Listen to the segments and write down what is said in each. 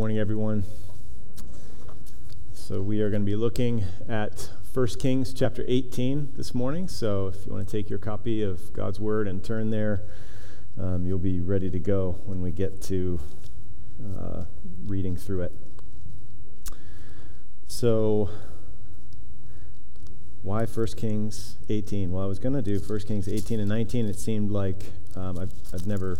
Morning, everyone. So, we are going to be looking at 1 Kings chapter 18 this morning. So, if you want to take your copy of God's Word and turn there, um, you'll be ready to go when we get to uh, reading through it. So, why 1 Kings 18? Well, I was going to do 1 Kings 18 and 19. It seemed like um, I've, I've never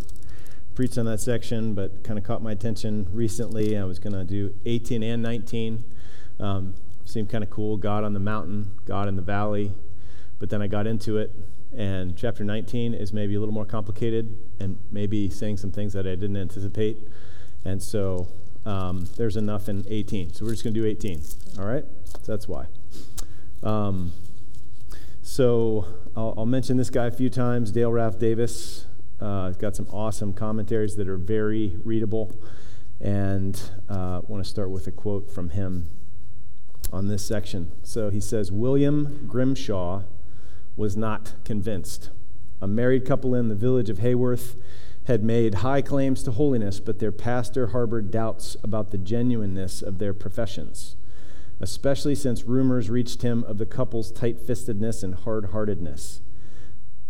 preached on that section, but kind of caught my attention recently. I was going to do 18 and 19. Um, seemed kind of cool God on the mountain, God in the valley. But then I got into it, and chapter 19 is maybe a little more complicated and maybe saying some things that I didn't anticipate. And so um, there's enough in 18. So we're just going to do 18. All right? So that's why. Um, so I'll, I'll, mention this guy a few times Dale Ralph Davis. Uh, he's got some awesome commentaries that are very readable. And I uh, want to start with a quote from him on this section. So he says William Grimshaw was not convinced. A married couple in the village of Haworth had made high claims to holiness, but their pastor harbored doubts about the genuineness of their professions, especially since rumors reached him of the couple's tight fistedness and hard heartedness.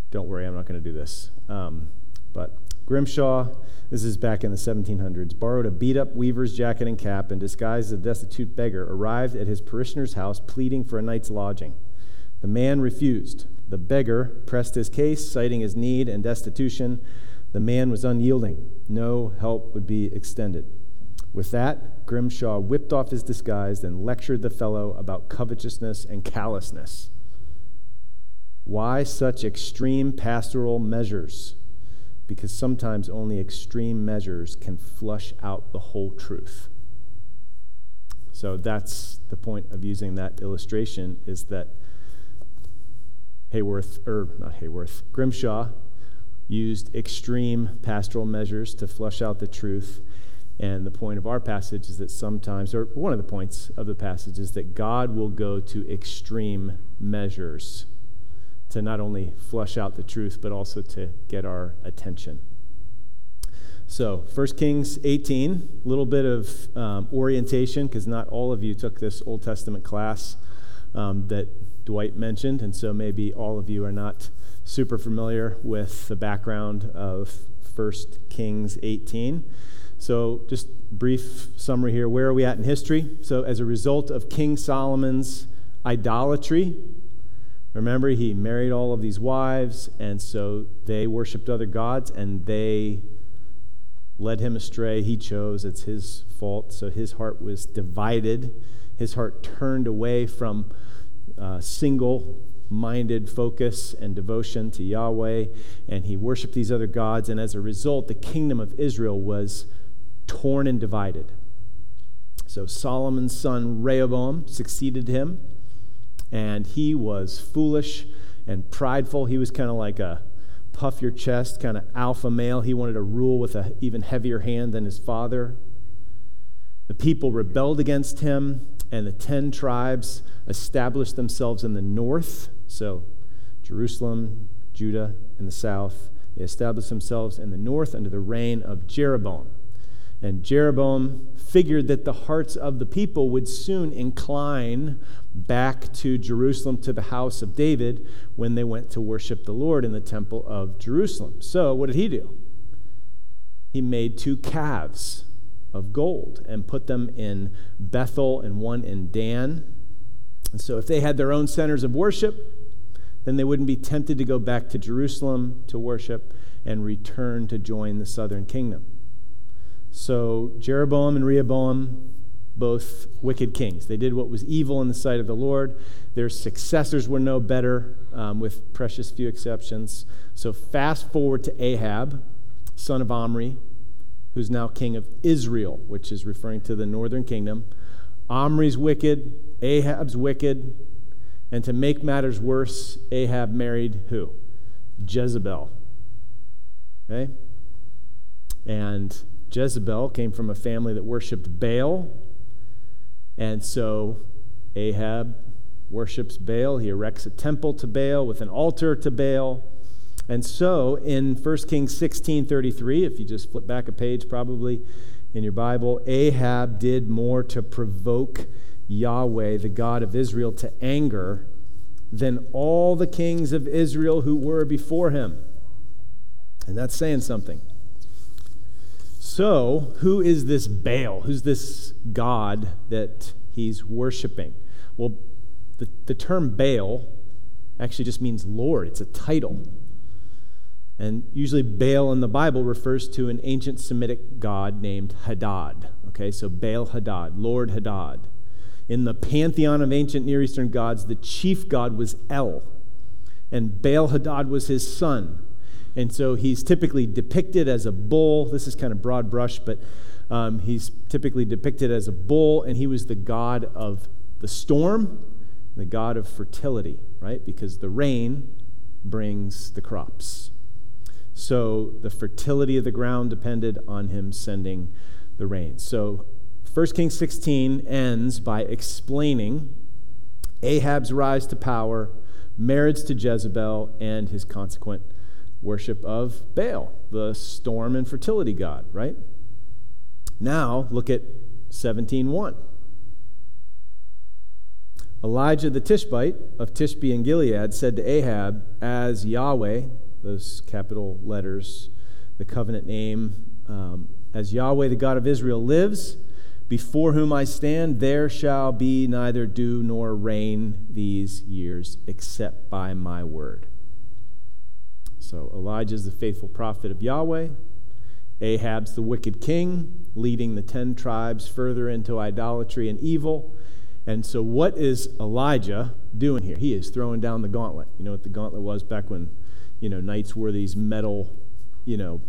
Don't worry, I'm not going to do this. Um, but Grimshaw, this is back in the 1700s, borrowed a beat up weaver's jacket and cap and, disguised as a destitute beggar, arrived at his parishioner's house pleading for a night's lodging. The man refused. The beggar pressed his case, citing his need and destitution. The man was unyielding. No help would be extended. With that, Grimshaw whipped off his disguise and lectured the fellow about covetousness and callousness. Why such extreme pastoral measures? Because sometimes only extreme measures can flush out the whole truth. So that's the point of using that illustration is that Hayworth, or not Hayworth, Grimshaw used extreme pastoral measures to flush out the truth. And the point of our passage is that sometimes, or one of the points of the passage is that God will go to extreme measures to not only flush out the truth, but also to get our attention. So, 1 Kings 18, a little bit of um, orientation, because not all of you took this Old Testament class um, that Dwight mentioned, and so maybe all of you are not super familiar with the background of 1 Kings 18. So, just brief summary here. Where are we at in history? So, as a result of King Solomon's idolatry, Remember, he married all of these wives, and so they worshiped other gods, and they led him astray. He chose, it's his fault. So his heart was divided. His heart turned away from uh, single minded focus and devotion to Yahweh, and he worshiped these other gods. And as a result, the kingdom of Israel was torn and divided. So Solomon's son Rehoboam succeeded him and he was foolish and prideful. He was kind of like a puff your chest kind of alpha male. He wanted to rule with an even heavier hand than his father. The people rebelled against him, and the ten tribes established themselves in the north. So, Jerusalem, Judah in the south. They established themselves in the north under the reign of Jeroboam. And Jeroboam figured that the hearts of the people would soon incline back to Jerusalem to the house of David when they went to worship the Lord in the temple of Jerusalem. So, what did he do? He made two calves of gold and put them in Bethel and one in Dan. And so, if they had their own centers of worship, then they wouldn't be tempted to go back to Jerusalem to worship and return to join the southern kingdom. So Jeroboam and Rehoboam, both wicked kings. They did what was evil in the sight of the Lord. Their successors were no better, um, with precious few exceptions. So fast forward to Ahab, son of Omri, who's now king of Israel, which is referring to the northern kingdom. Omri's wicked, Ahab's wicked, and to make matters worse, Ahab married who? Jezebel. Okay? And Jezebel came from a family that worshiped Baal. And so Ahab worships Baal. He erects a temple to Baal with an altar to Baal. And so in 1 Kings 16 33, if you just flip back a page, probably in your Bible, Ahab did more to provoke Yahweh, the God of Israel, to anger than all the kings of Israel who were before him. And that's saying something. So, who is this Baal? Who's this God that he's worshiping? Well, the, the term Baal actually just means Lord, it's a title. And usually, Baal in the Bible refers to an ancient Semitic god named Hadad. Okay, so Baal Hadad, Lord Hadad. In the pantheon of ancient Near Eastern gods, the chief god was El, and Baal Hadad was his son. And so he's typically depicted as a bull. This is kind of broad brush, but um, he's typically depicted as a bull, and he was the god of the storm, the god of fertility, right? Because the rain brings the crops. So the fertility of the ground depended on him sending the rain. So 1 Kings 16 ends by explaining Ahab's rise to power, marriage to Jezebel, and his consequent worship of Baal, the storm and fertility god, right? Now, look at 17:1. Elijah the Tishbite of Tishbe and Gilead said to Ahab, As Yahweh, those capital letters, the covenant name, um, as Yahweh the God of Israel lives, before whom I stand, there shall be neither dew nor rain these years, except by my word. So Elijah is the faithful prophet of Yahweh. Ahab's the wicked king, leading the ten tribes further into idolatry and evil. And so, what is Elijah doing here? He is throwing down the gauntlet. You know what the gauntlet was back when, you know, knights wore these metal, you know,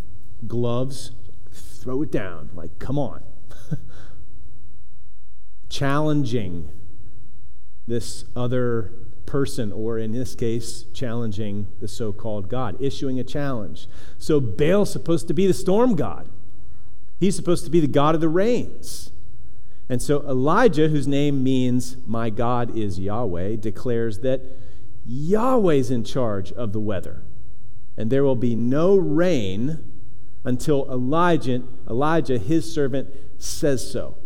gloves? Throw it down. Like, come on. Challenging this other person, or in this case, challenging the so called God, issuing a challenge. So Baal's supposed to be the storm god, he's supposed to be the God of the rains. And so Elijah, whose name means my God is Yahweh, declares that Yahweh's in charge of the weather. And there will be no rain until Elijah, Elijah, his servant, says so.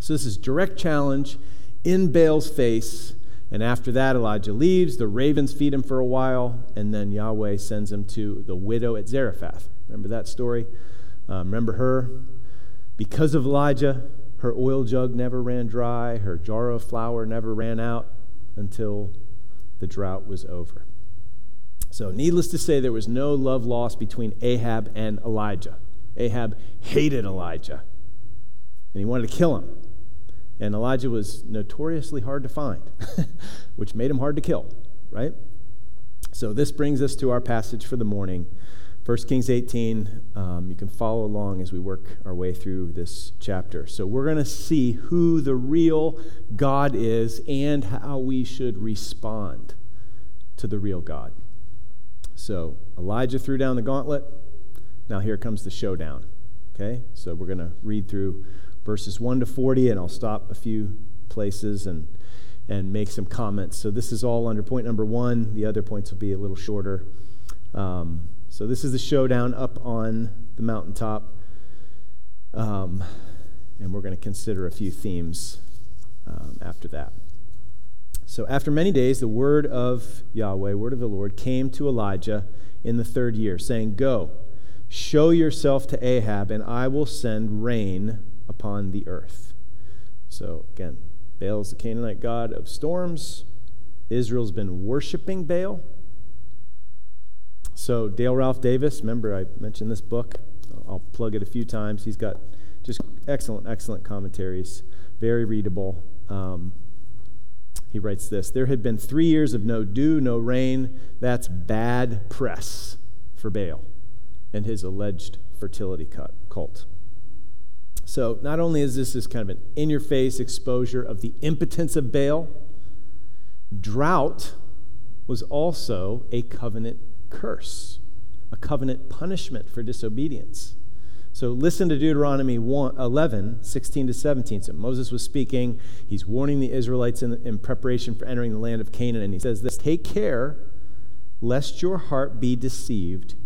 So this is direct challenge in Baal's face and after that, Elijah leaves. The ravens feed him for a while, and then Yahweh sends him to the widow at Zarephath. Remember that story? Um, remember her? Because of Elijah, her oil jug never ran dry, her jar of flour never ran out until the drought was over. So, needless to say, there was no love lost between Ahab and Elijah. Ahab hated Elijah, and he wanted to kill him. And Elijah was notoriously hard to find, which made him hard to kill, right? So this brings us to our passage for the morning. 1 Kings 18. Um, you can follow along as we work our way through this chapter. So we're going to see who the real God is and how we should respond to the real God. So Elijah threw down the gauntlet. Now here comes the showdown. Okay? So we're going to read through verses 1 to 40, and I'll stop a few places and, and make some comments. So this is all under point number one. The other points will be a little shorter. Um, so this is the showdown up on the mountaintop. Um, and we're going to consider a few themes um, after that. So after many days, the word of Yahweh, word of the Lord, came to Elijah in the third year, saying, Go, show yourself to Ahab, and I will send rain upon the earth. So again, Baal's the Canaanite god of storms. Israel's been worshiping Baal. So Dale Ralph Davis, remember I mentioned this book. I'll plug it a few times. He's got just excellent, excellent commentaries, very readable. Um, he writes this There had been three years of no dew, no rain. That's bad press for Baal and his alleged fertility cult. So, not only is this this kind of an in your face exposure of the impotence of Baal, drought was also a covenant curse, a covenant punishment for disobedience. So listen to Deuteronomy 1, 11, 16 to 17. So Moses was speaking. He's warning the Israelites in, in preparation for entering the land of Canaan. And he says this Take care lest your heart be deceived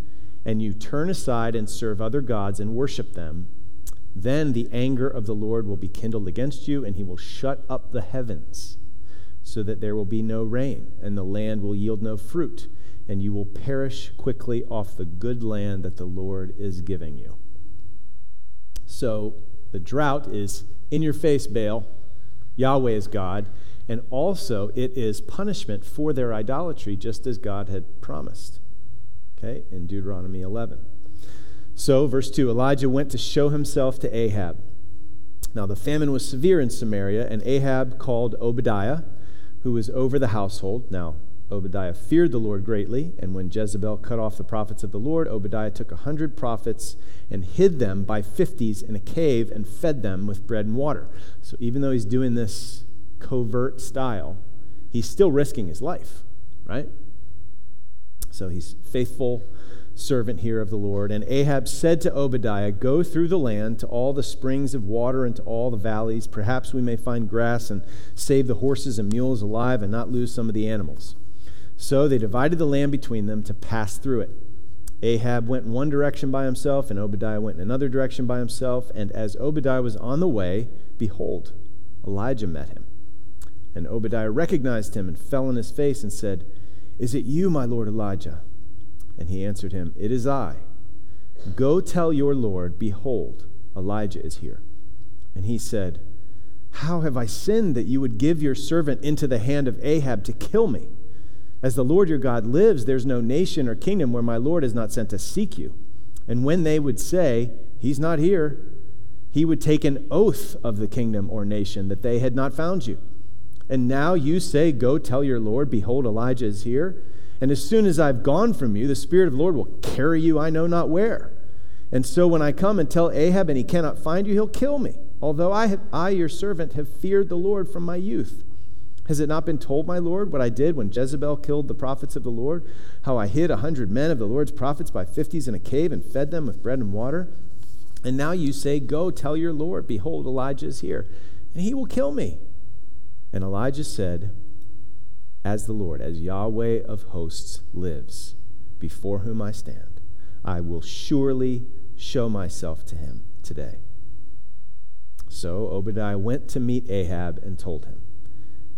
and you turn aside and serve other gods and worship them Then the anger of the Lord will be kindled against you, and he will shut up the heavens so that there will be no rain, and the land will yield no fruit, and you will perish quickly off the good land that the Lord is giving you. So the drought is in your face, Baal. Yahweh is God. And also, it is punishment for their idolatry, just as God had promised. Okay, in Deuteronomy 11. So, verse 2 Elijah went to show himself to Ahab. Now, the famine was severe in Samaria, and Ahab called Obadiah, who was over the household. Now, Obadiah feared the Lord greatly, and when Jezebel cut off the prophets of the Lord, Obadiah took a hundred prophets and hid them by fifties in a cave and fed them with bread and water. So even though he's doing this covert style, he's still risking his life, right? So he's faithful servant here of the Lord. And Ahab said to Obadiah, Go through the land to all the springs of water and to all the valleys. Perhaps we may find grass and save the horses and mules alive and not lose some of the animals. So they divided the land between them to pass through it. Ahab went in one direction by himself, and Obadiah went in another direction by himself. And as Obadiah was on the way, behold, Elijah met him. And Obadiah recognized him and fell on his face and said, Is it you, my lord Elijah? And he answered him, It is I. Go tell your Lord, Behold, Elijah is here. And he said, How have I sinned that you would give your servant into the hand of Ahab to kill me? As the Lord your God lives, there's no nation or kingdom where my Lord is not sent to seek you. And when they would say, He's not here, he would take an oath of the kingdom or nation that they had not found you. And now you say, Go tell your Lord, Behold, Elijah is here. And as soon as I've gone from you, the Spirit of the Lord will carry you I know not where. And so when I come and tell Ahab and he cannot find you, he'll kill me, although I, have, I, your servant, have feared the Lord from my youth. Has it not been told, my Lord, what I did when Jezebel killed the prophets of the Lord? How I hid a hundred men of the Lord's prophets by fifties in a cave and fed them with bread and water? And now you say, Go tell your Lord, behold, Elijah is here, and he will kill me. And Elijah said, as the Lord, as Yahweh of hosts lives, before whom I stand, I will surely show myself to him today. So Obadiah went to meet Ahab and told him.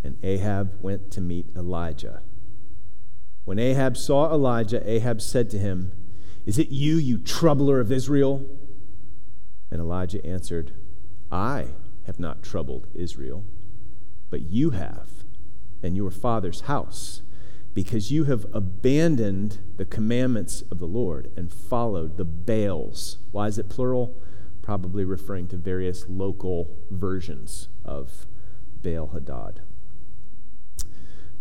And Ahab went to meet Elijah. When Ahab saw Elijah, Ahab said to him, Is it you, you troubler of Israel? And Elijah answered, I have not troubled Israel, but you have and your father's house, because you have abandoned the commandments of the Lord and followed the Baals. Why is it plural? Probably referring to various local versions of Baal Hadad.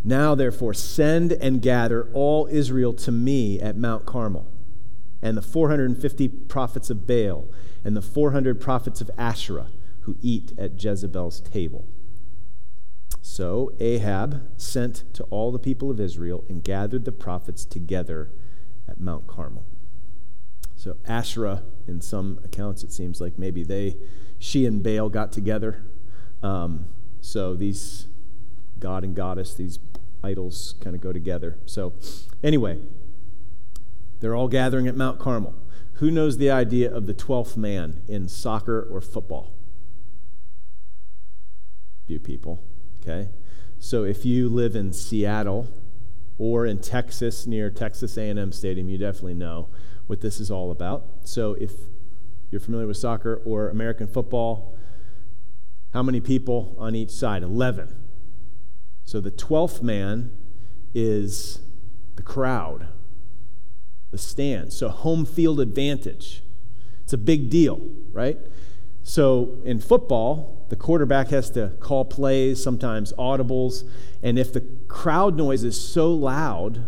Now, therefore, send and gather all Israel to me at Mount Carmel, and the 450 prophets of Baal, and the 400 prophets of Asherah who eat at Jezebel's table. So Ahab sent to all the people of Israel and gathered the prophets together at Mount Carmel. So Asherah, in some accounts, it seems like maybe they, she and Baal got together. Um, so these god and goddess, these idols kind of go together. So anyway, they're all gathering at Mount Carmel. Who knows the idea of the 12th man in soccer or football? Few people okay? So if you live in Seattle or in Texas near Texas A&M Stadium, you definitely know what this is all about. So if you're familiar with soccer or American football, how many people on each side? 11. So the 12th man is the crowd, the stand. So home field advantage. It's a big deal, right? So in football, the quarterback has to call plays, sometimes audibles, and if the crowd noise is so loud,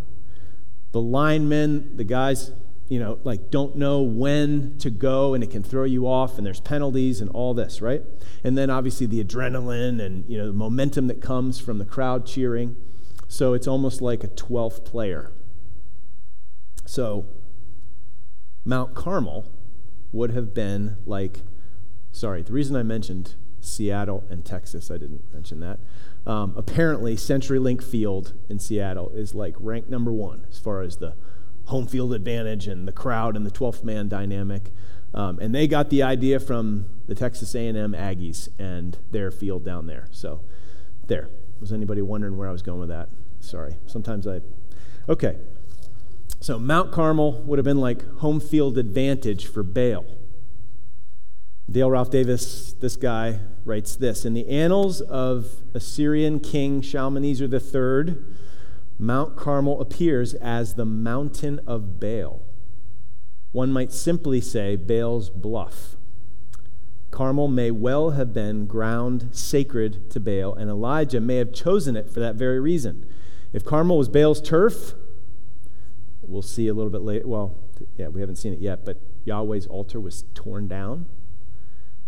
the linemen, the guys, you know, like don't know when to go and it can throw you off and there's penalties and all this, right? And then obviously the adrenaline and, you know, the momentum that comes from the crowd cheering. So it's almost like a 12th player. So Mount Carmel would have been like Sorry, the reason I mentioned Seattle and Texas, I didn't mention that. Um, apparently, CenturyLink Field in Seattle is like ranked number one as far as the home field advantage and the crowd and the 12th man dynamic. Um, and they got the idea from the Texas A&M Aggies and their field down there. So there. Was anybody wondering where I was going with that? Sorry. Sometimes I. Okay. So Mount Carmel would have been like home field advantage for Baal. Dale Ralph Davis, this guy, writes this In the annals of Assyrian king Shalmaneser III, Mount Carmel appears as the mountain of Baal. One might simply say Baal's bluff. Carmel may well have been ground sacred to Baal, and Elijah may have chosen it for that very reason. If Carmel was Baal's turf, we'll see a little bit later. Well, yeah, we haven't seen it yet, but Yahweh's altar was torn down.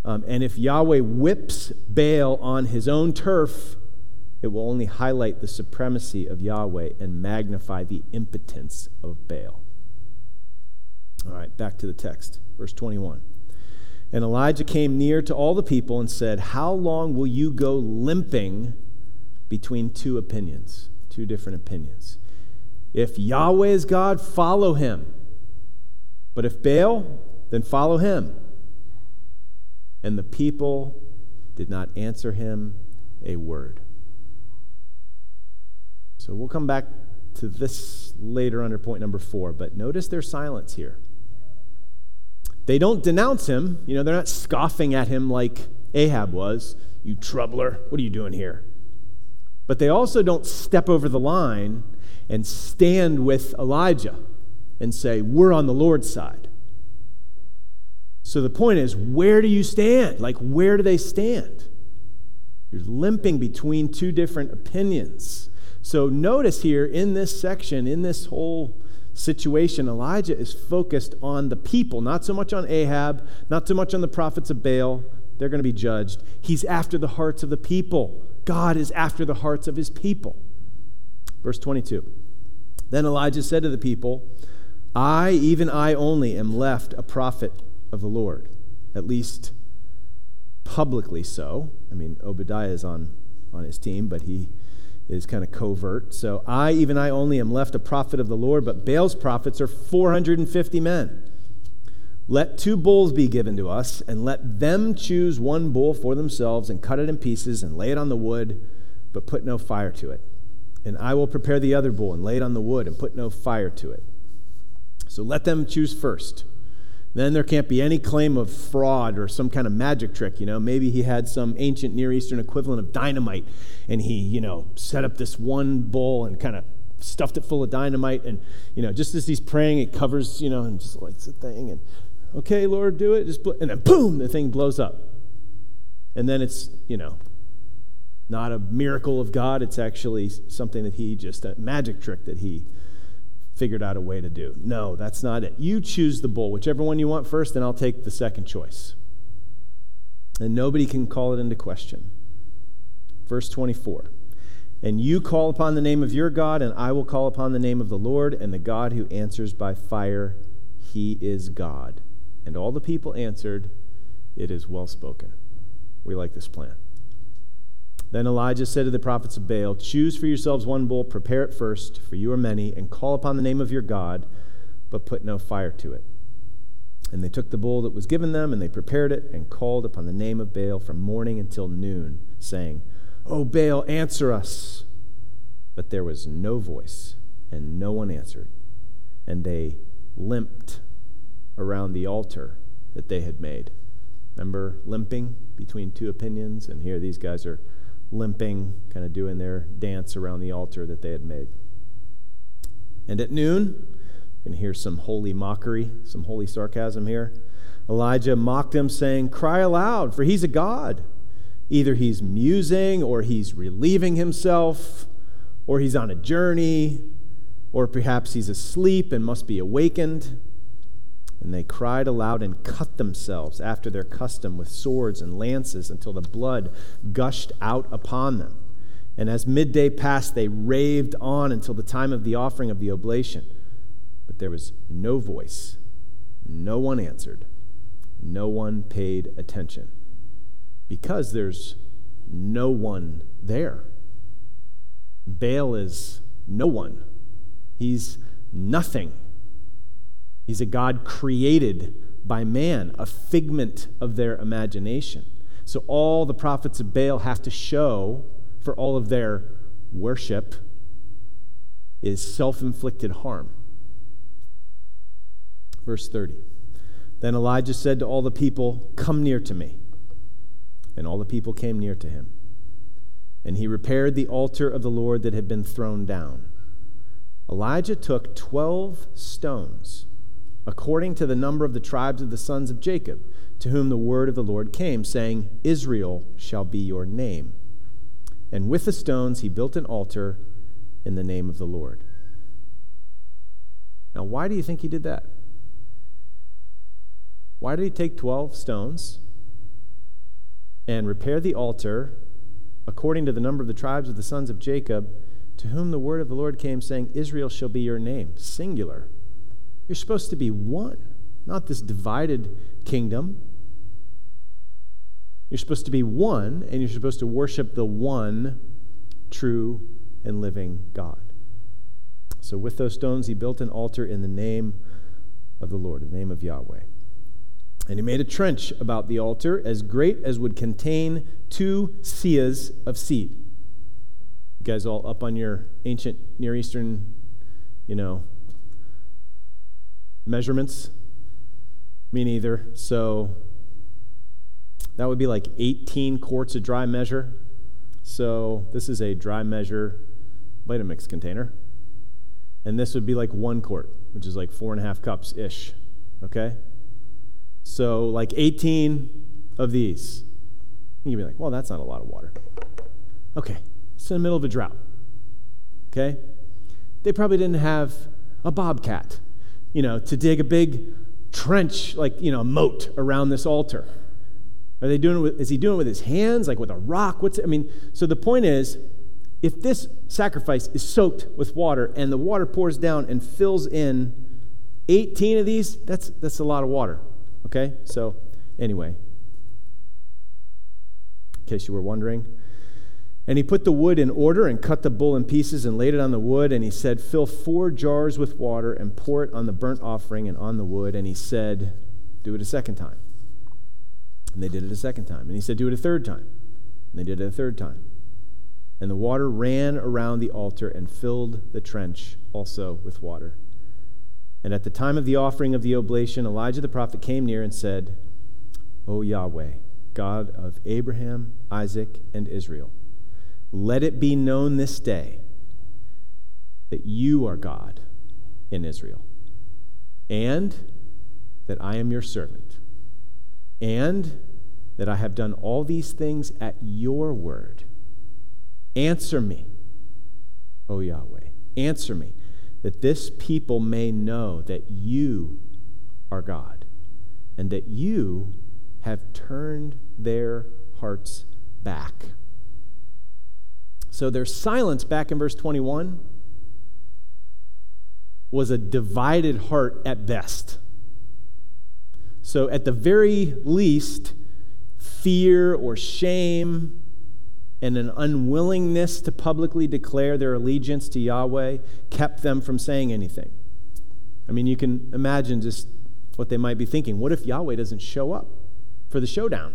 Um, and if Yahweh whips Baal on his own turf, it will only highlight the supremacy of Yahweh and magnify the impotence of Baal. All right, back to the text, verse 21. And Elijah came near to all the people and said, How long will you go limping between two opinions, two different opinions? If Yahweh is God, follow him. But if Baal, then follow him. And the people did not answer him a word. So we'll come back to this later under point number four, but notice their silence here. They don't denounce him. You know, they're not scoffing at him like Ahab was. You troubler, what are you doing here? But they also don't step over the line and stand with Elijah and say, We're on the Lord's side. So the point is, where do you stand? Like, where do they stand? You're limping between two different opinions. So notice here in this section, in this whole situation, Elijah is focused on the people, not so much on Ahab, not so much on the prophets of Baal. They're going to be judged. He's after the hearts of the people. God is after the hearts of his people. Verse 22. Then Elijah said to the people, I, even I only, am left a prophet of the Lord, at least publicly so. I mean, Obadiah is on, on his team, but he is kind of covert. So I, even I only, am left a prophet of the Lord, but Baal's prophets are 450 men. Let two bulls be given to us, and let them choose one bull for themselves, and cut it in pieces, and lay it on the wood, but put no fire to it. And I will prepare the other bull, and lay it on the wood, and put no fire to it. So let them choose first. Then there can't be any claim of fraud or some kind of magic trick, you know. Maybe he had some ancient Near Eastern equivalent of dynamite and he, you know, set up this one bowl and kind of stuffed it full of dynamite and, you know, just as he's praying, it covers, you know, and just lights the thing and, okay, Lord, do it. Just and then boom, the thing blows up. And then it's, you know, not a miracle of God. It's actually something that he just, a magic trick that he figured out a way to do. No, that's not it. You choose the bull, whichever one you want first, and I'll take the second choice. And nobody can call it into question. Verse 24. And you call upon the name of your God, and I will call upon the name of the Lord, and the God who answers by fire, he is God. And all the people answered, It is well spoken. We like this plan. Then Elijah said to the prophets of Baal, Choose for yourselves one bull, prepare it first, for you are many, and call upon the name of your God, but put no fire to it. And they took the bull that was given them, and they prepared it, and called upon the name of Baal from morning until noon, saying, O Baal, answer us. But there was no voice, and no one answered. And they limped around the altar that they had made. Remember limping between two opinions? And here these guys are limping, kind of doing their dance around the altar that they had made. And at noon, you can hear some holy mockery, some holy sarcasm here. Elijah mocked them, saying, Cry aloud, for he's a God. Either he's musing, or he's relieving himself, or he's on a journey, or perhaps he's asleep and must be awakened. And they cried aloud and cut themselves after their custom with swords and lances until the blood gushed out upon them. And as midday passed, they raved on until the time of the offering of the oblation. But there was no voice, no one answered, no one paid attention, because there's no one there. Baal is no one, he's nothing. He's a God created by man, a figment of their imagination. So all the prophets of Baal have to show for all of their worship is self inflicted harm. Verse 30. Then Elijah said to all the people, Come near to me. And all the people came near to him. And he repaired the altar of the Lord that had been thrown down. Elijah took 12 stones, according to the number of the tribes of the sons of Jacob, to whom the word of the Lord came, saying, Israel shall be your name. And with the stones he built an altar in the name of the Lord. Now, why do you think he did that? Why did he take 12 stones and repair the altar according to the number of the tribes of the sons of Jacob, to whom the word of the Lord came, saying, Israel shall be your name? Singular. You're supposed to be one, not this divided kingdom. You're supposed to be one, and you're supposed to worship the one true and living God. So, with those stones, he built an altar in the name of the Lord, the name of Yahweh. And he made a trench about the altar as great as would contain two seahs of seed. You guys all up on your ancient Near Eastern, you know, measurements? Me neither. So that would be like 18 quarts of dry measure. So this is a dry measure Vitamix container. And this would be like one quart, which is like four and a half cups ish. Okay? So, like 18 of these. You'd be like, well, that's not a lot of water. Okay, it's in the middle of a drought. Okay? They probably didn't have a bobcat, you know, to dig a big trench, like, you know, a moat around this altar. Are they doing it with, is he doing it with his hands, like with a rock? What's, I mean, so the point is, if this sacrifice is soaked with water and the water pours down and fills in 18 of these, that's, that's a lot of water. Okay? So, anyway, in case you were wondering. And he put the wood in order and cut the bull in pieces and laid it on the wood. And he said, Fill four jars with water and pour it on the burnt offering and on the wood. And he said, Do it a second time. And they did it a second time. And he said, Do it a third time. And they did it a third time. And the water ran around the altar and filled the trench also with water. And at the time of the offering of the oblation, Elijah the prophet came near and said, O Yahweh, God of Abraham, Isaac, and Israel, let it be known this day that you are God in Israel, and that I am your servant, and that I have done all these things at your word. Answer me, O Yahweh. Answer me that this people may know that you are God and that you have turned their hearts back. So their silence back in verse 21 was a divided heart at best. So, at the very least, fear or shame and an unwillingness to publicly declare their allegiance to Yahweh kept them from saying anything. I mean, you can imagine just what they might be thinking. What if Yahweh doesn't show up for the showdown?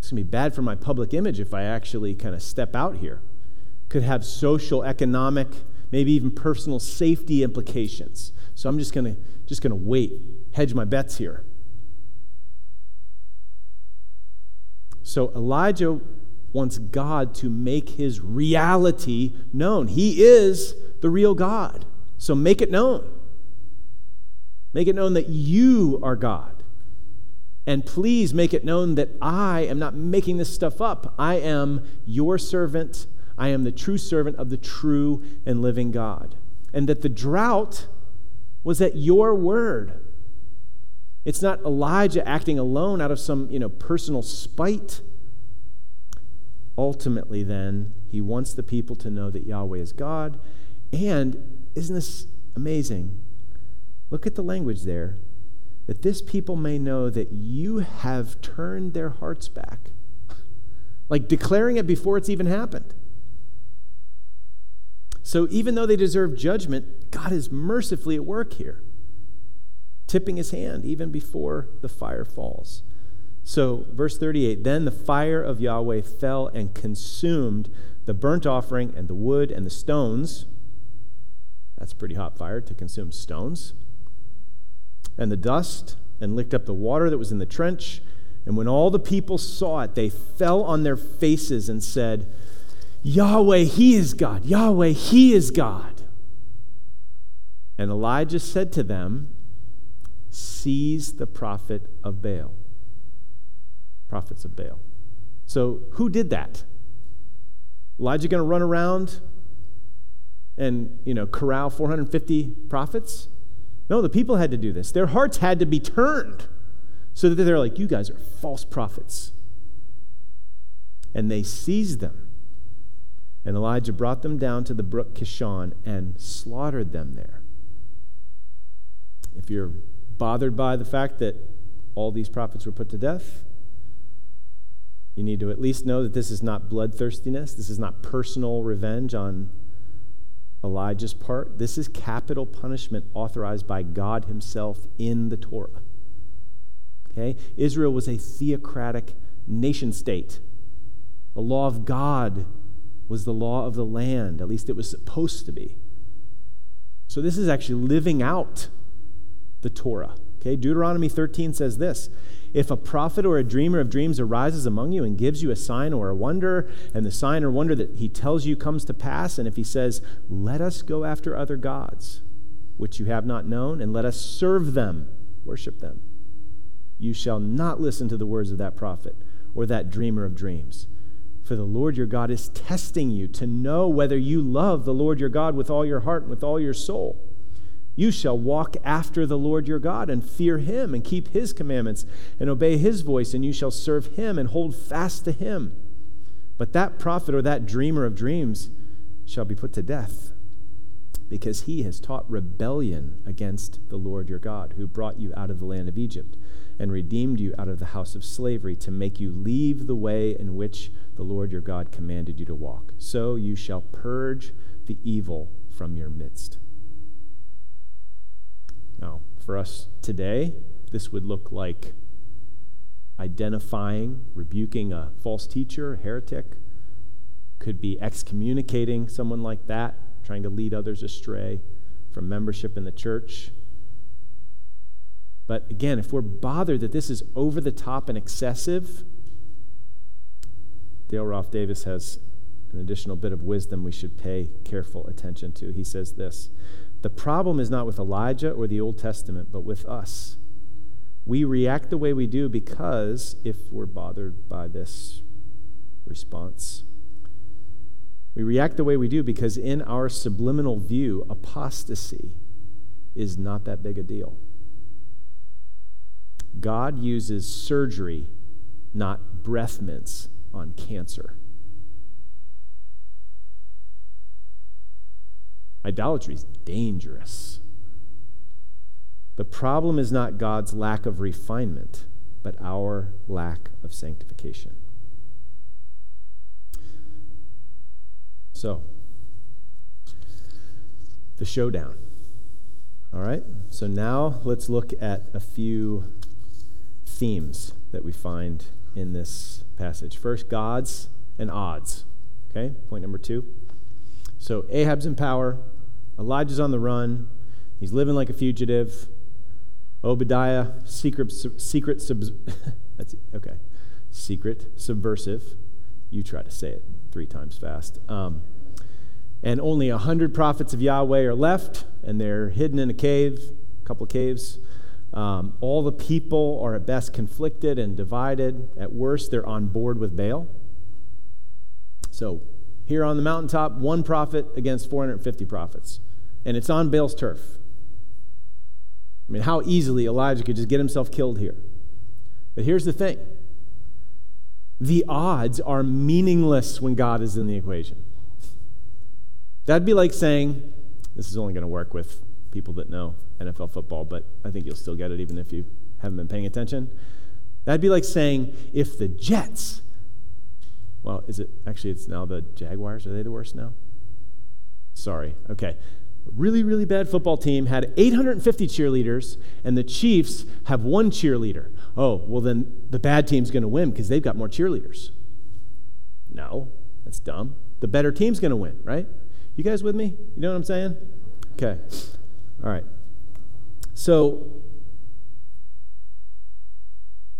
It's going to be bad for my public image if I actually kind of step out here. Could have social, economic, maybe even personal safety implications. So I'm just going to just going to wait, hedge my bets here. So Elijah wants God to make his reality known. He is the real God. So make it known. Make it known that you are God. And please make it known that I am not making this stuff up. I am your servant. I am the true servant of the true and living God. And that the drought was at your word. It's not Elijah acting alone out of some, you know, personal spite. Ultimately, then, he wants the people to know that Yahweh is God. And isn't this amazing? Look at the language there. That this people may know that you have turned their hearts back. like declaring it before it's even happened. So even though they deserve judgment, God is mercifully at work here tipping his hand even before the fire falls. So, verse 38 Then the fire of Yahweh fell and consumed the burnt offering and the wood and the stones. That's pretty hot fire to consume stones. And the dust, and licked up the water that was in the trench. And when all the people saw it, they fell on their faces and said, Yahweh, He is God. Yahweh, He is God. And Elijah said to them, Seize the prophet of Baal. Prophets of Baal. So, who did that? Elijah going to run around and, you know, corral 450 prophets? No, the people had to do this. Their hearts had to be turned so that they're like, You guys are false prophets. And they seized them. And Elijah brought them down to the brook Kishon and slaughtered them there. If you're bothered by the fact that all these prophets were put to death, you need to at least know that this is not bloodthirstiness. This is not personal revenge on Elijah's part. This is capital punishment authorized by God Himself in the Torah. Okay? Israel was a theocratic nation state. The law of God was the law of the land, at least it was supposed to be. So this is actually living out the Torah. Okay? Deuteronomy 13 says this if a prophet or a dreamer of dreams arises among you and gives you a sign or a wonder, and the sign or wonder that he tells you comes to pass, and if he says, Let us go after other gods, which you have not known, and let us serve them, worship them, you shall not listen to the words of that prophet or that dreamer of dreams. For the Lord your God is testing you to know whether you love the Lord your God with all your heart and with all your soul. You shall walk after the Lord your God and fear him and keep his commandments and obey his voice, and you shall serve him and hold fast to him. But that prophet or that dreamer of dreams shall be put to death because he has taught rebellion against the Lord your God, who brought you out of the land of Egypt and redeemed you out of the house of slavery to make you leave the way in which the Lord your God commanded you to walk. So you shall purge the evil from your midst. Now, for us today, this would look like identifying, rebuking a false teacher, a heretic. Could be excommunicating someone like that, trying to lead others astray from membership in the church. But again, if we're bothered that this is over the top and excessive, Dale Ralph Davis has an additional bit of wisdom we should pay careful attention to. He says this the problem is not with Elijah or the Old Testament, but with us. We react the way we do because if we're bothered by this response, we react the way we do because in our subliminal view, apostasy is not that big a deal. God uses surgery, not breath mints, on cancer. Idolatry is dangerous. The problem is not God's lack of refinement, but our lack of sanctification. So, the showdown. All right? So now let's look at a few themes that we find in this passage. First, gods and odds. Okay? Point number two. So Ahab's in power, Elijah's on the run, he's living like a fugitive. Obadiah, secret, secret, sub, that's okay, secret, subversive. You try to say it three times fast. Um, and only a hundred prophets of Yahweh are left, and they're hidden in a cave, a couple of caves. Um, all the people are at best conflicted and divided. At worst, they're on board with Baal. So here on the mountaintop, one prophet against 450 prophets. And it's on Baal's turf. I mean, how easily Elijah could just get himself killed here. But here's the thing the odds are meaningless when God is in the equation. That'd be like saying, this is only going to work with people that know NFL football, but I think you'll still get it even if you haven't been paying attention. That'd be like saying, if the Jets well, is it actually? It's now the Jaguars. Are they the worst now? Sorry. Okay. really, really bad football team had 850 cheerleaders, and the Chiefs have one cheerleader. Oh, well, then the bad team's going to win because they've got more cheerleaders. No, that's dumb. The better team's going to win, right? You guys with me? You know what I'm saying? Okay. All right. So,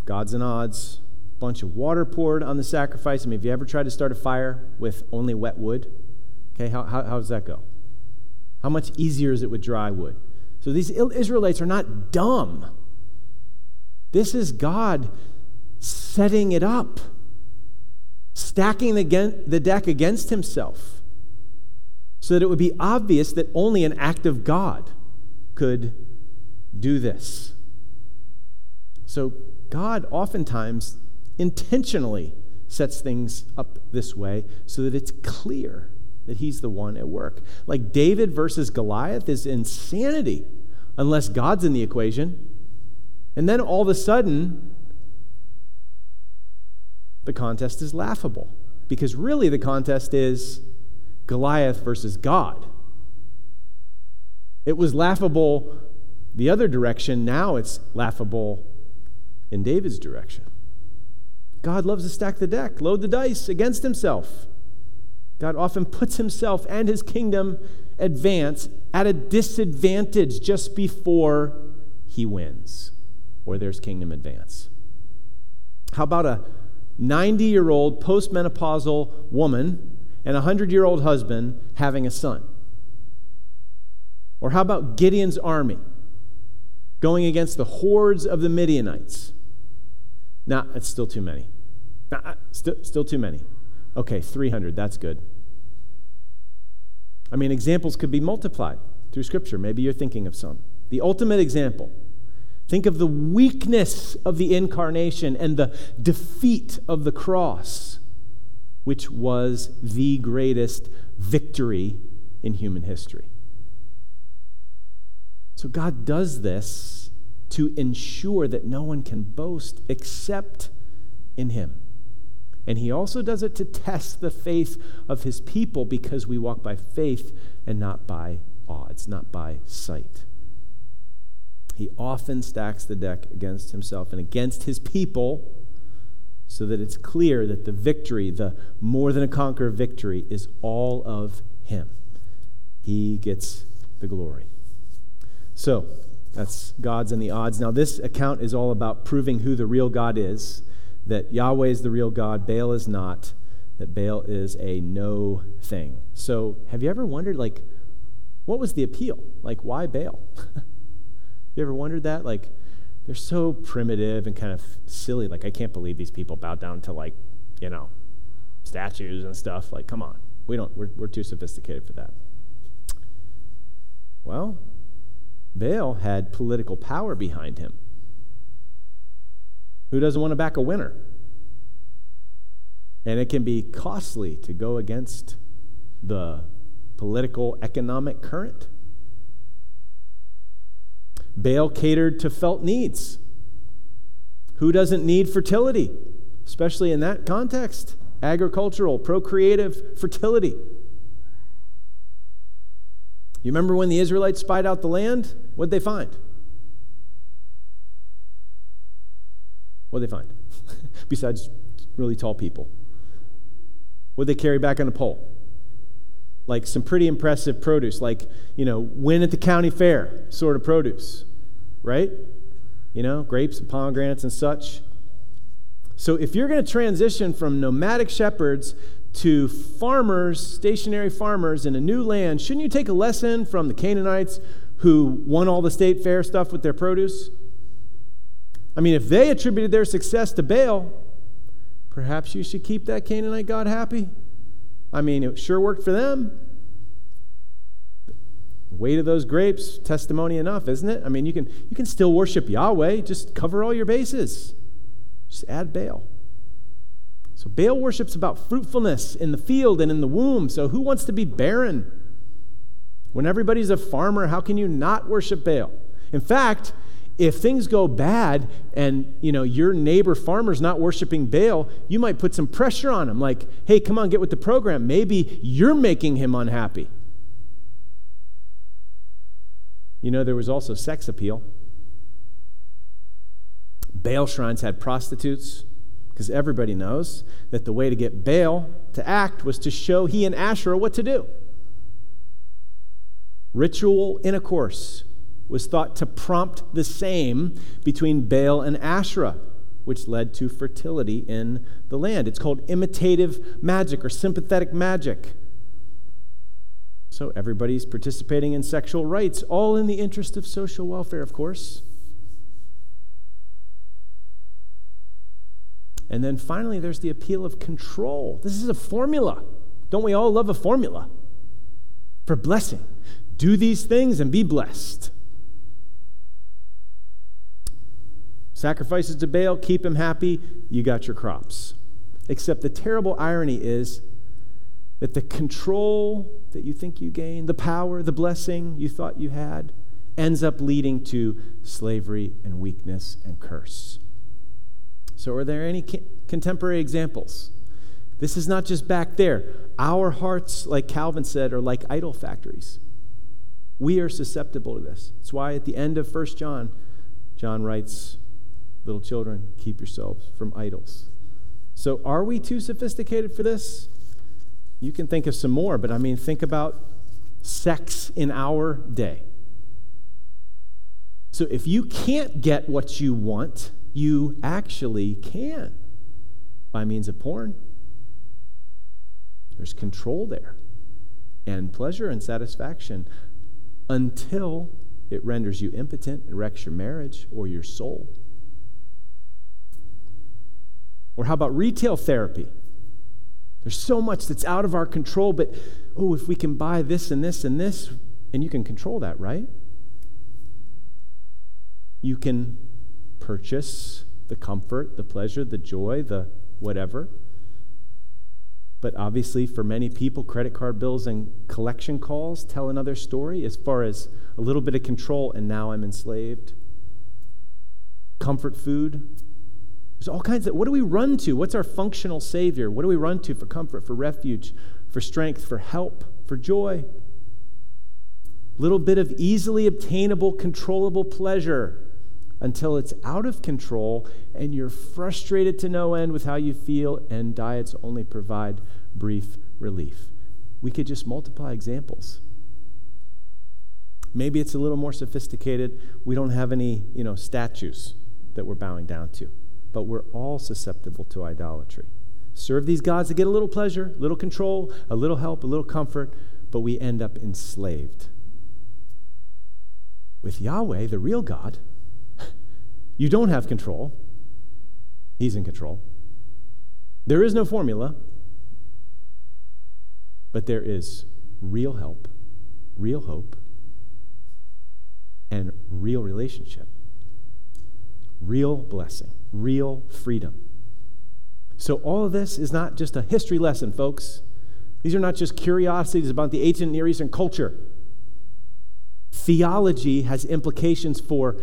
gods and odds, bunch of water poured on the sacrifice. I mean, have you ever tried to start a fire with only wet wood? Okay, how, how, how does that go? How much easier is it with dry wood? So these Israelites are not dumb. This is God setting it up, stacking the, the deck against himself, so that it would be obvious that only an act of God could do this. So God oftentimes intentionally sets things up this way so that it's clear that he's the one at work. Like David versus Goliath is insanity unless God's in the equation. And then all of a sudden, the contest is laughable because really the contest is Goliath versus God. It was laughable the other direction, now it's laughable in David's direction. God loves to stack the deck, load the dice against himself. God often puts himself and his kingdom advance at a disadvantage just before he wins or there's kingdom advance. How about a 90 year old postmenopausal woman and a 100 year old husband having a son? Or how about Gideon's army going against the hordes of the Midianites? Nah, it's still too many. Nah, still, still too many. Okay, 300, that's good. I mean, examples could be multiplied through Scripture. Maybe you're thinking of some. The ultimate example think of the weakness of the incarnation and the defeat of the cross, which was the greatest victory in human history. So God does this to ensure that no one can boast except in Him. And he also does it to test the faith of his people because we walk by faith and not by odds, not by sight. He often stacks the deck against himself and against his people so that it's clear that the victory, the more than a conqueror victory, is all of him. He gets the glory. So, that's God's and the odds. Now, this account is all about proving who the real God is that Yahweh is the real God, Baal is not, that Baal is a no thing. So, have you ever wondered, like, what was the appeal? Like, why Baal? you ever wondered that? Like, they're so primitive and kind of silly. Like, I can't believe these people bow down to, like, you know, statues and stuff. Like, come on. We don't, we're, we're too sophisticated for that. Well, Baal had political power behind him. Who doesn't want to back a winner? And it can be costly to go against the political economic current. Baal catered to felt needs. Who doesn't need fertility, especially in that context? Agricultural, procreative fertility. You remember when the Israelites spied out the land? What'd they find? What'd they find? Besides really tall people. What'd they carry back on a pole? Like some pretty impressive produce, like, you know, win at the county fair sort of produce, right? You know, grapes and pomegranates and such. So if you're going to transition from nomadic shepherds to farmers, stationary farmers in a new land, shouldn't you take a lesson from the Canaanites who won all the state fair stuff with their produce? I mean, if they attributed their success to Baal, perhaps you should keep that Canaanite God happy. I mean, it sure worked for them. The weight of those grapes, testimony enough, isn't it? I mean, you can, you can still worship Yahweh, just cover all your bases. Just add Baal. So, Baal worship's about fruitfulness in the field and in the womb. So, who wants to be barren? When everybody's a farmer, how can you not worship Baal? In fact, if things go bad and you know your neighbor farmer's not worshiping Baal, you might put some pressure on him like, "Hey, come on, get with the program. Maybe you're making him unhappy." You know, there was also sex appeal. Baal shrines had prostitutes because everybody knows that the way to get Baal to act was to show he and Asherah what to do. Ritual intercourse was thought to prompt the same between Baal and Asherah, which led to fertility in the land. It's called imitative magic or sympathetic magic. So everybody's participating in sexual rites, all in the interest of social welfare, of course. And then finally, there's the appeal of control. This is a formula. Don't we all love a formula for blessing? Do these things and be blessed. Sacrifices to Baal, keep him happy, you got your crops. Except the terrible irony is that the control that you think you gain, the power, the blessing you thought you had, ends up leading to slavery and weakness and curse. So, are there any contemporary examples? This is not just back there. Our hearts, like Calvin said, are like idol factories. We are susceptible to this. That's why at the end of 1 John, John writes, Little children, keep yourselves from idols. So, are we too sophisticated for this? You can think of some more, but I mean, think about sex in our day. So, if you can't get what you want, you actually can by means of porn. There's control there, and pleasure and satisfaction until it renders you impotent and wrecks your marriage or your soul. Or how about retail therapy? There's so much that's out of our control, but oh, if we can buy this and this and this, and you can control that, right? You can purchase the comfort, the pleasure, the joy, the whatever. But obviously, for many people, credit card bills and collection calls tell another story as far as a little bit of control, and now I'm enslaved. Comfort food. There's all kinds of, what do we run to? What's our functional Savior? What do we run to for comfort, for refuge, for strength, for help, for joy? Little bit of easily obtainable, controllable pleasure until it's out of control and you're frustrated to no end with how you feel, and diets only provide brief relief. We could just multiply examples. Maybe it's a little more sophisticated. We don't have any, you know, statues that we're bowing down to, but we're all susceptible to idolatry. Serve these gods to get a little pleasure, a little control, a little help, a little comfort, but we end up enslaved. With Yahweh, the real God, you don't have control. He's in control. There is no formula, but there is real help, real hope, and real relationship, real blessing, real freedom. So, all of this is not just a history lesson, folks. These are not just curiosities about the ancient Near Eastern culture. Theology has implications for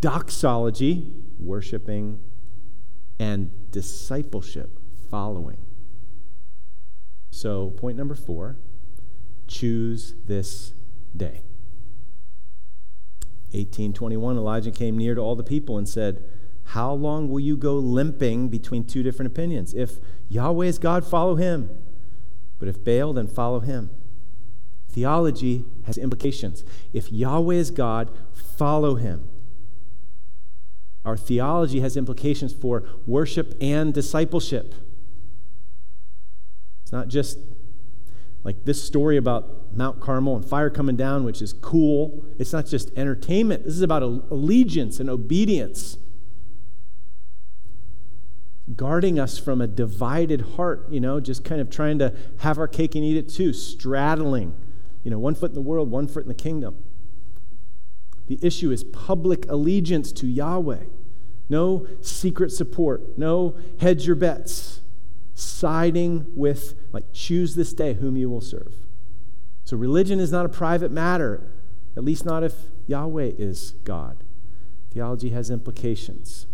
doxology, worshiping, and discipleship, following. So, point number four choose this day. 1821, Elijah came near to all the people and said, How long will you go limping between two different opinions? If Yahweh is God, follow him. But if Baal, then follow him. Theology has implications. If Yahweh is God, follow him. Our theology has implications for worship and discipleship. It's not just like this story about Mount Carmel and fire coming down, which is cool. It's not just entertainment. This is about allegiance and obedience. Guarding us from a divided heart, you know, just kind of trying to have our cake and eat it too, straddling you know, one foot in the world, one foot in the kingdom. The issue is public allegiance to Yahweh. No secret support. No hedge your bets. Siding with, like, choose this day whom you will serve. So religion is not a private matter, at least not if Yahweh is God. Theology has implications.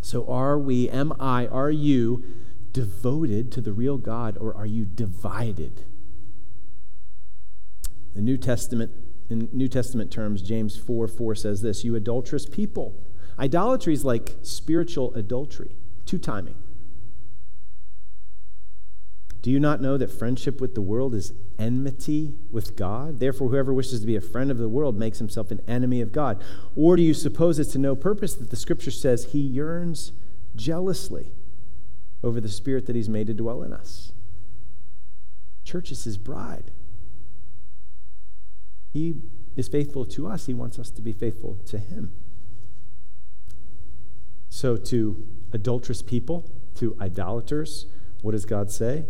So are we, am I, are you devoted to the real God or are you divided? The New Testament In New Testament terms, James 4 4 says this You adulterous people. Idolatry is like spiritual adultery, two timing. Do you not know that friendship with the world is enmity with God? Therefore, whoever wishes to be a friend of the world makes himself an enemy of God. Or do you suppose it's to no purpose that the scripture says he yearns jealously over the spirit that he's made to dwell in us? Church is his bride. He is faithful to us, he wants us to be faithful to him. So, to adulterous people, to idolaters, what does God say?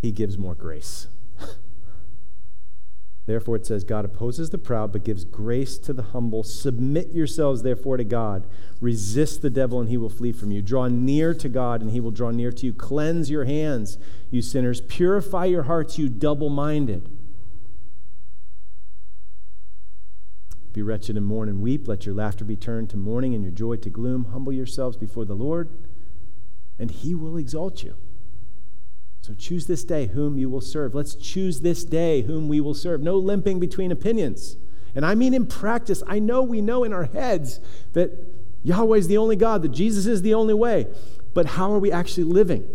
he gives more grace. therefore, it says, God opposes the proud, but gives grace to the humble. Submit yourselves, therefore, to God. Resist the devil, and he will flee from you. Draw near to God, and he will draw near to you. Cleanse your hands, you sinners. Purify your hearts, you double minded. Be wretched and mourn and weep. Let your laughter be turned to mourning and your joy to gloom. Humble yourselves before the Lord, and he will exalt you. So choose this day whom you will serve. Let's choose this day whom we will serve. No limping between opinions. And I mean in practice. I know we know in our heads that Yahweh is the only God, that Jesus is the only way. But how are we actually living?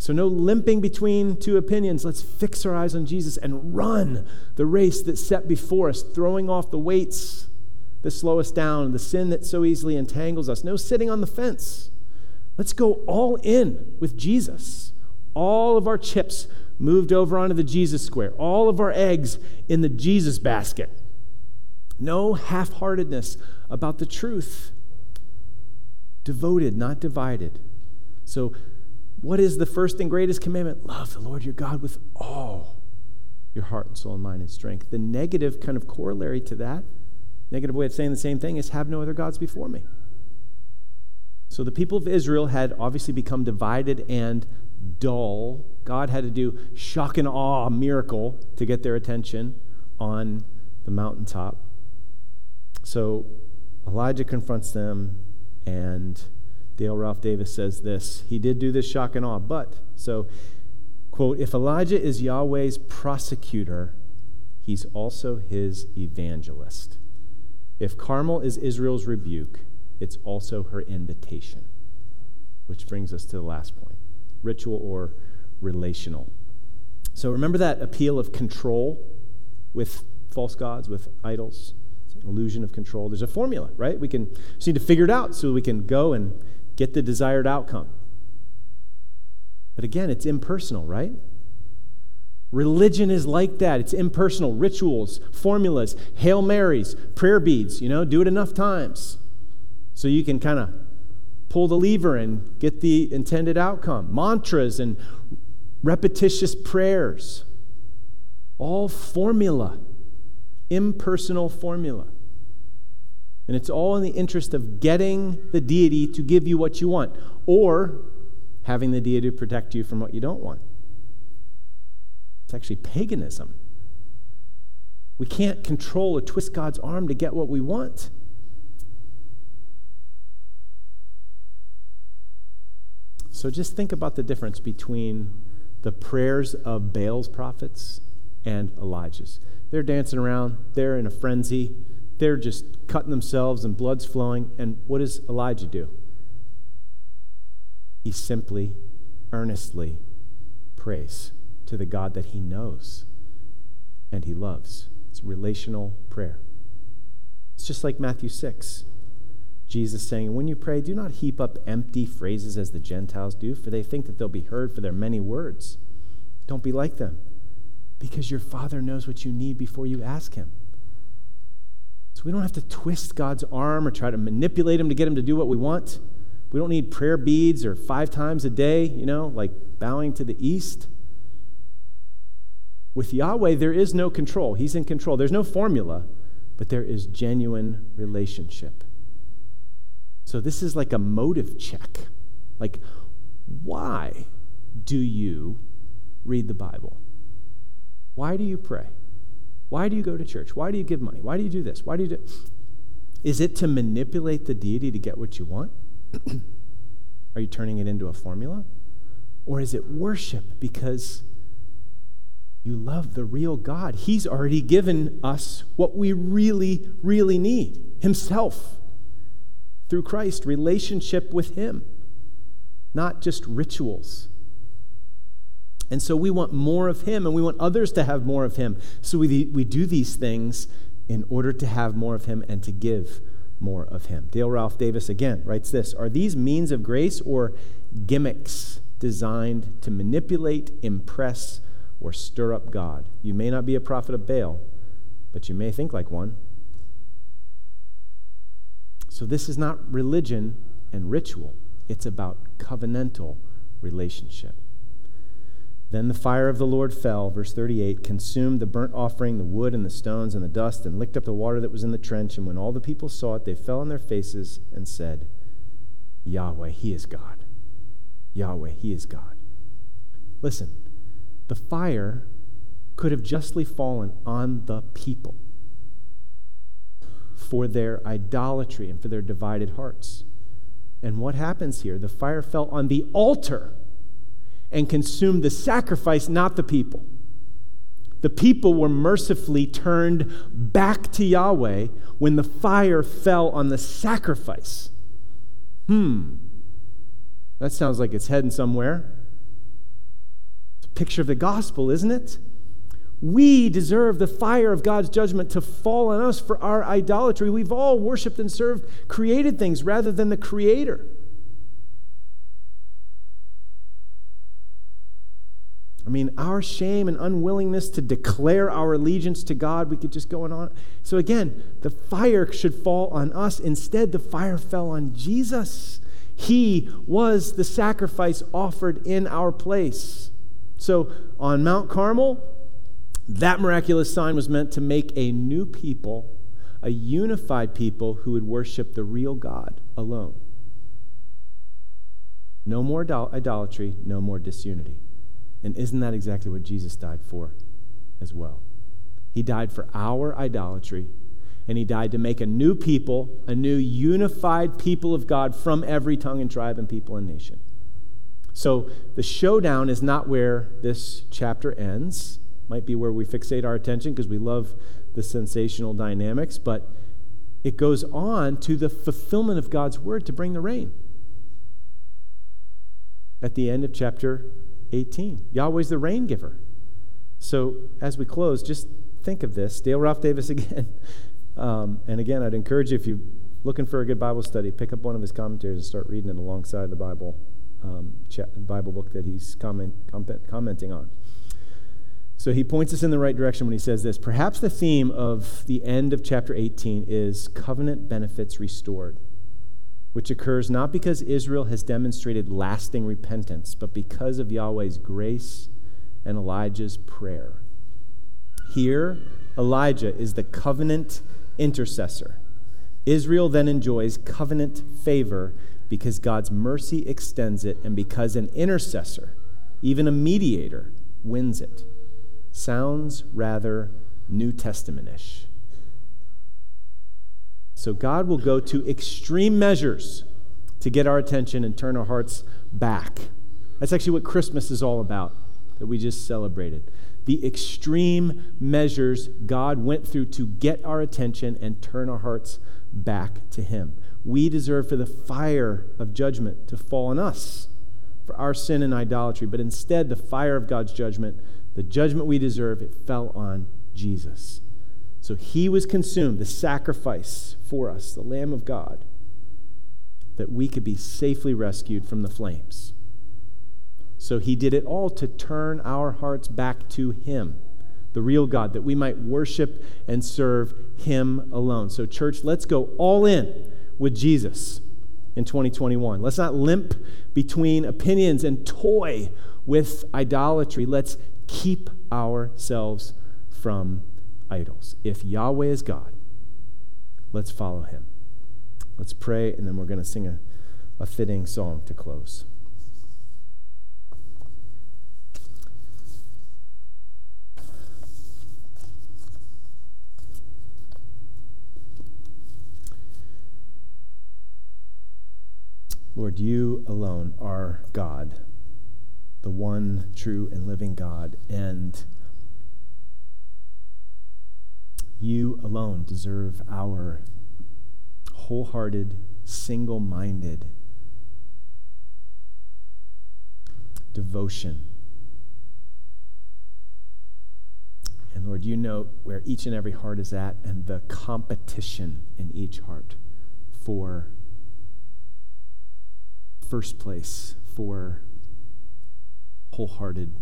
So, no limping between two opinions. Let's fix our eyes on Jesus and run the race that's set before us, throwing off the weights that slow us down, the sin that so easily entangles us. No sitting on the fence. Let's go all in with Jesus. All of our chips moved over onto the Jesus square, all of our eggs in the Jesus basket. No half heartedness about the truth. Devoted, not divided. So, what is the first and greatest commandment? Love the Lord your God with all your heart and soul and mind and strength. The negative kind of corollary to that, negative way of saying the same thing, is have no other gods before me. So the people of Israel had obviously become divided and dull. God had to do shock and awe miracle to get their attention on the mountaintop. So Elijah confronts them, and Dale Ralph Davis says this. He did do this shock and awe, but, so, quote, if Elijah is Yahweh's prosecutor, he's also his evangelist. If Carmel is Israel's rebuke, it's also her invitation. Which brings us to the last point ritual or relational. So remember that appeal of control with false gods, with idols? It's an illusion of control. There's a formula, right? We can just need to figure it out so we can go and get the desired outcome. But again, it's impersonal, right? Religion is like that. It's impersonal. Rituals, formulas, Hail Marys, prayer beads, you know, do it enough times. So you can kind of pull the lever and get the intended outcome. Mantras and repetitious prayers. All formula, impersonal formula. And it's all in the interest of getting the deity to give you what you want or having the deity protect you from what you don't want. It's actually paganism. We can't control or twist God's arm to get what we want. So just think about the difference between the prayers of Baal's prophets and Elijah's. They're dancing around, they're in a frenzy, they're just cutting themselves and blood's flowing. And what does Elijah do? He simply, earnestly prays to the God that he knows and he loves. It's relational prayer. It's just like Matthew 6. Jesus saying, When you pray, do not heap up empty phrases as the Gentiles do, for they think that they'll be heard for their many words. Don't be like them, because your Father knows what you need before you ask Him. So we don't have to twist God's arm or try to manipulate Him to get Him to do what we want. We don't need prayer beads or five times a day, you know, like bowing to the east. With Yahweh, there is no control. He's in control. There's no formula, but there is genuine relationship. So this is like a motive check. Like, why do you read the Bible? Why do you pray? Why do you go to church? Why do you give money? Why do you do this? Why do you do Is it to manipulate the deity to get what you want? Are you turning it into a formula? Or is it worship because you love the real God. He's already given us what we really, really need Himself through Christ, relationship with Him, not just rituals. And so we want more of Him and we want others to have more of Him. So we, we do these things in order to have more of Him and to give more of Him. Dale Ralph Davis again writes this Are these means of grace or gimmicks designed to manipulate, impress, or stir up God? You may not be a prophet of Baal, but you may think like one. So this is not religion and ritual, it's about covenantal relationship. Then the fire of the Lord fell, verse 38, consumed the burnt offering, the wood, and the stones, and the dust, and licked up the water that was in the trench. And when all the people saw it, they fell on their faces and said, Yahweh, He is God. Yahweh, He is God. Listen, the fire could have justly fallen on the people for their idolatry and for their divided hearts. And what happens here? The fire fell on the altar and consumed the sacrifice, not the people. The people were mercifully turned back to Yahweh when the fire fell on the sacrifice. Hmm. That sounds like it's heading somewhere. It's a picture of the gospel, isn't it? We deserve the fire of God's judgment to fall on us for our idolatry. We've all worshiped and served created things rather than the Creator. I mean, our shame and unwillingness to declare our allegiance to God, we could just go on. So, again, the fire should fall on us. Instead, the fire fell on Jesus. He was the sacrifice offered in our place. So, on Mount Carmel, that miraculous sign was meant to make a new people, a unified people who would worship the real God alone. No more idolatry, no more disunity. And isn't that exactly what Jesus died for as well? He died for our idolatry, and he died to make a new people, a new unified people of God from every tongue and tribe and people and nation. So the showdown is not where this chapter ends. Might be where we fixate our attention because we love the sensational dynamics, but it goes on to the fulfillment of God's word to bring the rain. At the end of chapter 18. Yahweh's the rain giver. So as we close, just think of this. Dale Ralph Davis again. Um, and again, I'd encourage you, if you're looking for a good Bible study, pick up one of his commentaries and start reading it alongside the Bible, um, Bible book that he's comment, comment, commenting on. So he points us in the right direction when he says this. Perhaps the theme of the end of chapter 18 is covenant benefits restored which occurs not because Israel has demonstrated lasting repentance, but because of Yahweh's grace and Elijah's prayer. Here, Elijah is the covenant intercessor. Israel then enjoys covenant favor because God's mercy extends it and because an intercessor, even a mediator, wins it. Sounds rather New Testamentish. So God will go to extreme measures to get our attention and turn our hearts back. That's actually what Christmas is all about, that we just celebrated. The extreme measures God went through to get our attention and turn our hearts back to Him. We deserve for the fire of judgment to fall on us for our sin and idolatry, but instead, the fire of God's judgment, the judgment we deserve, it fell on Jesus. So he was consumed, the sacrifice for us, the Lamb of God, that we could be safely rescued from the flames. So he did it all to turn our hearts back to him, the real God, that we might worship and serve him alone. So, church, let's go all in with Jesus in 2021. Let's not limp between opinions and toy with idolatry. Let's keep ourselves from idols. If Yahweh is God, let's follow him. Let's pray, and then we're going to sing a, a fitting song to close. Lord, you alone are God, the one true and living God. And You alone deserve our wholehearted, single minded devotion. And Lord, you know where each and every heart is at and the competition in each heart for first place, for wholehearted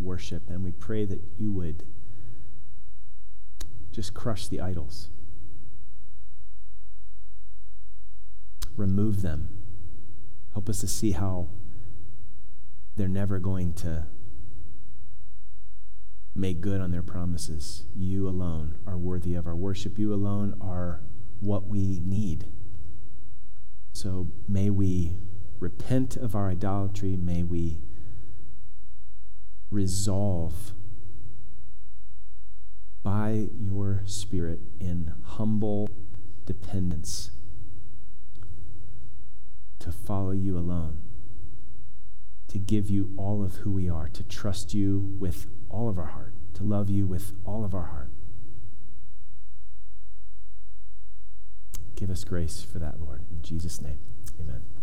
worship. And we pray that you would just crush the idols, remove them, help us to see how they're never going to make good on their promises. You alone are worthy of our worship. You alone are what we need. So may we repent of our idolatry. May we resolve by your Spirit in humble dependence to follow you alone to give you all of who we are, to trust you with all of our heart, to love you with all of our heart. Give us grace for that, Lord. In Jesus' name, amen.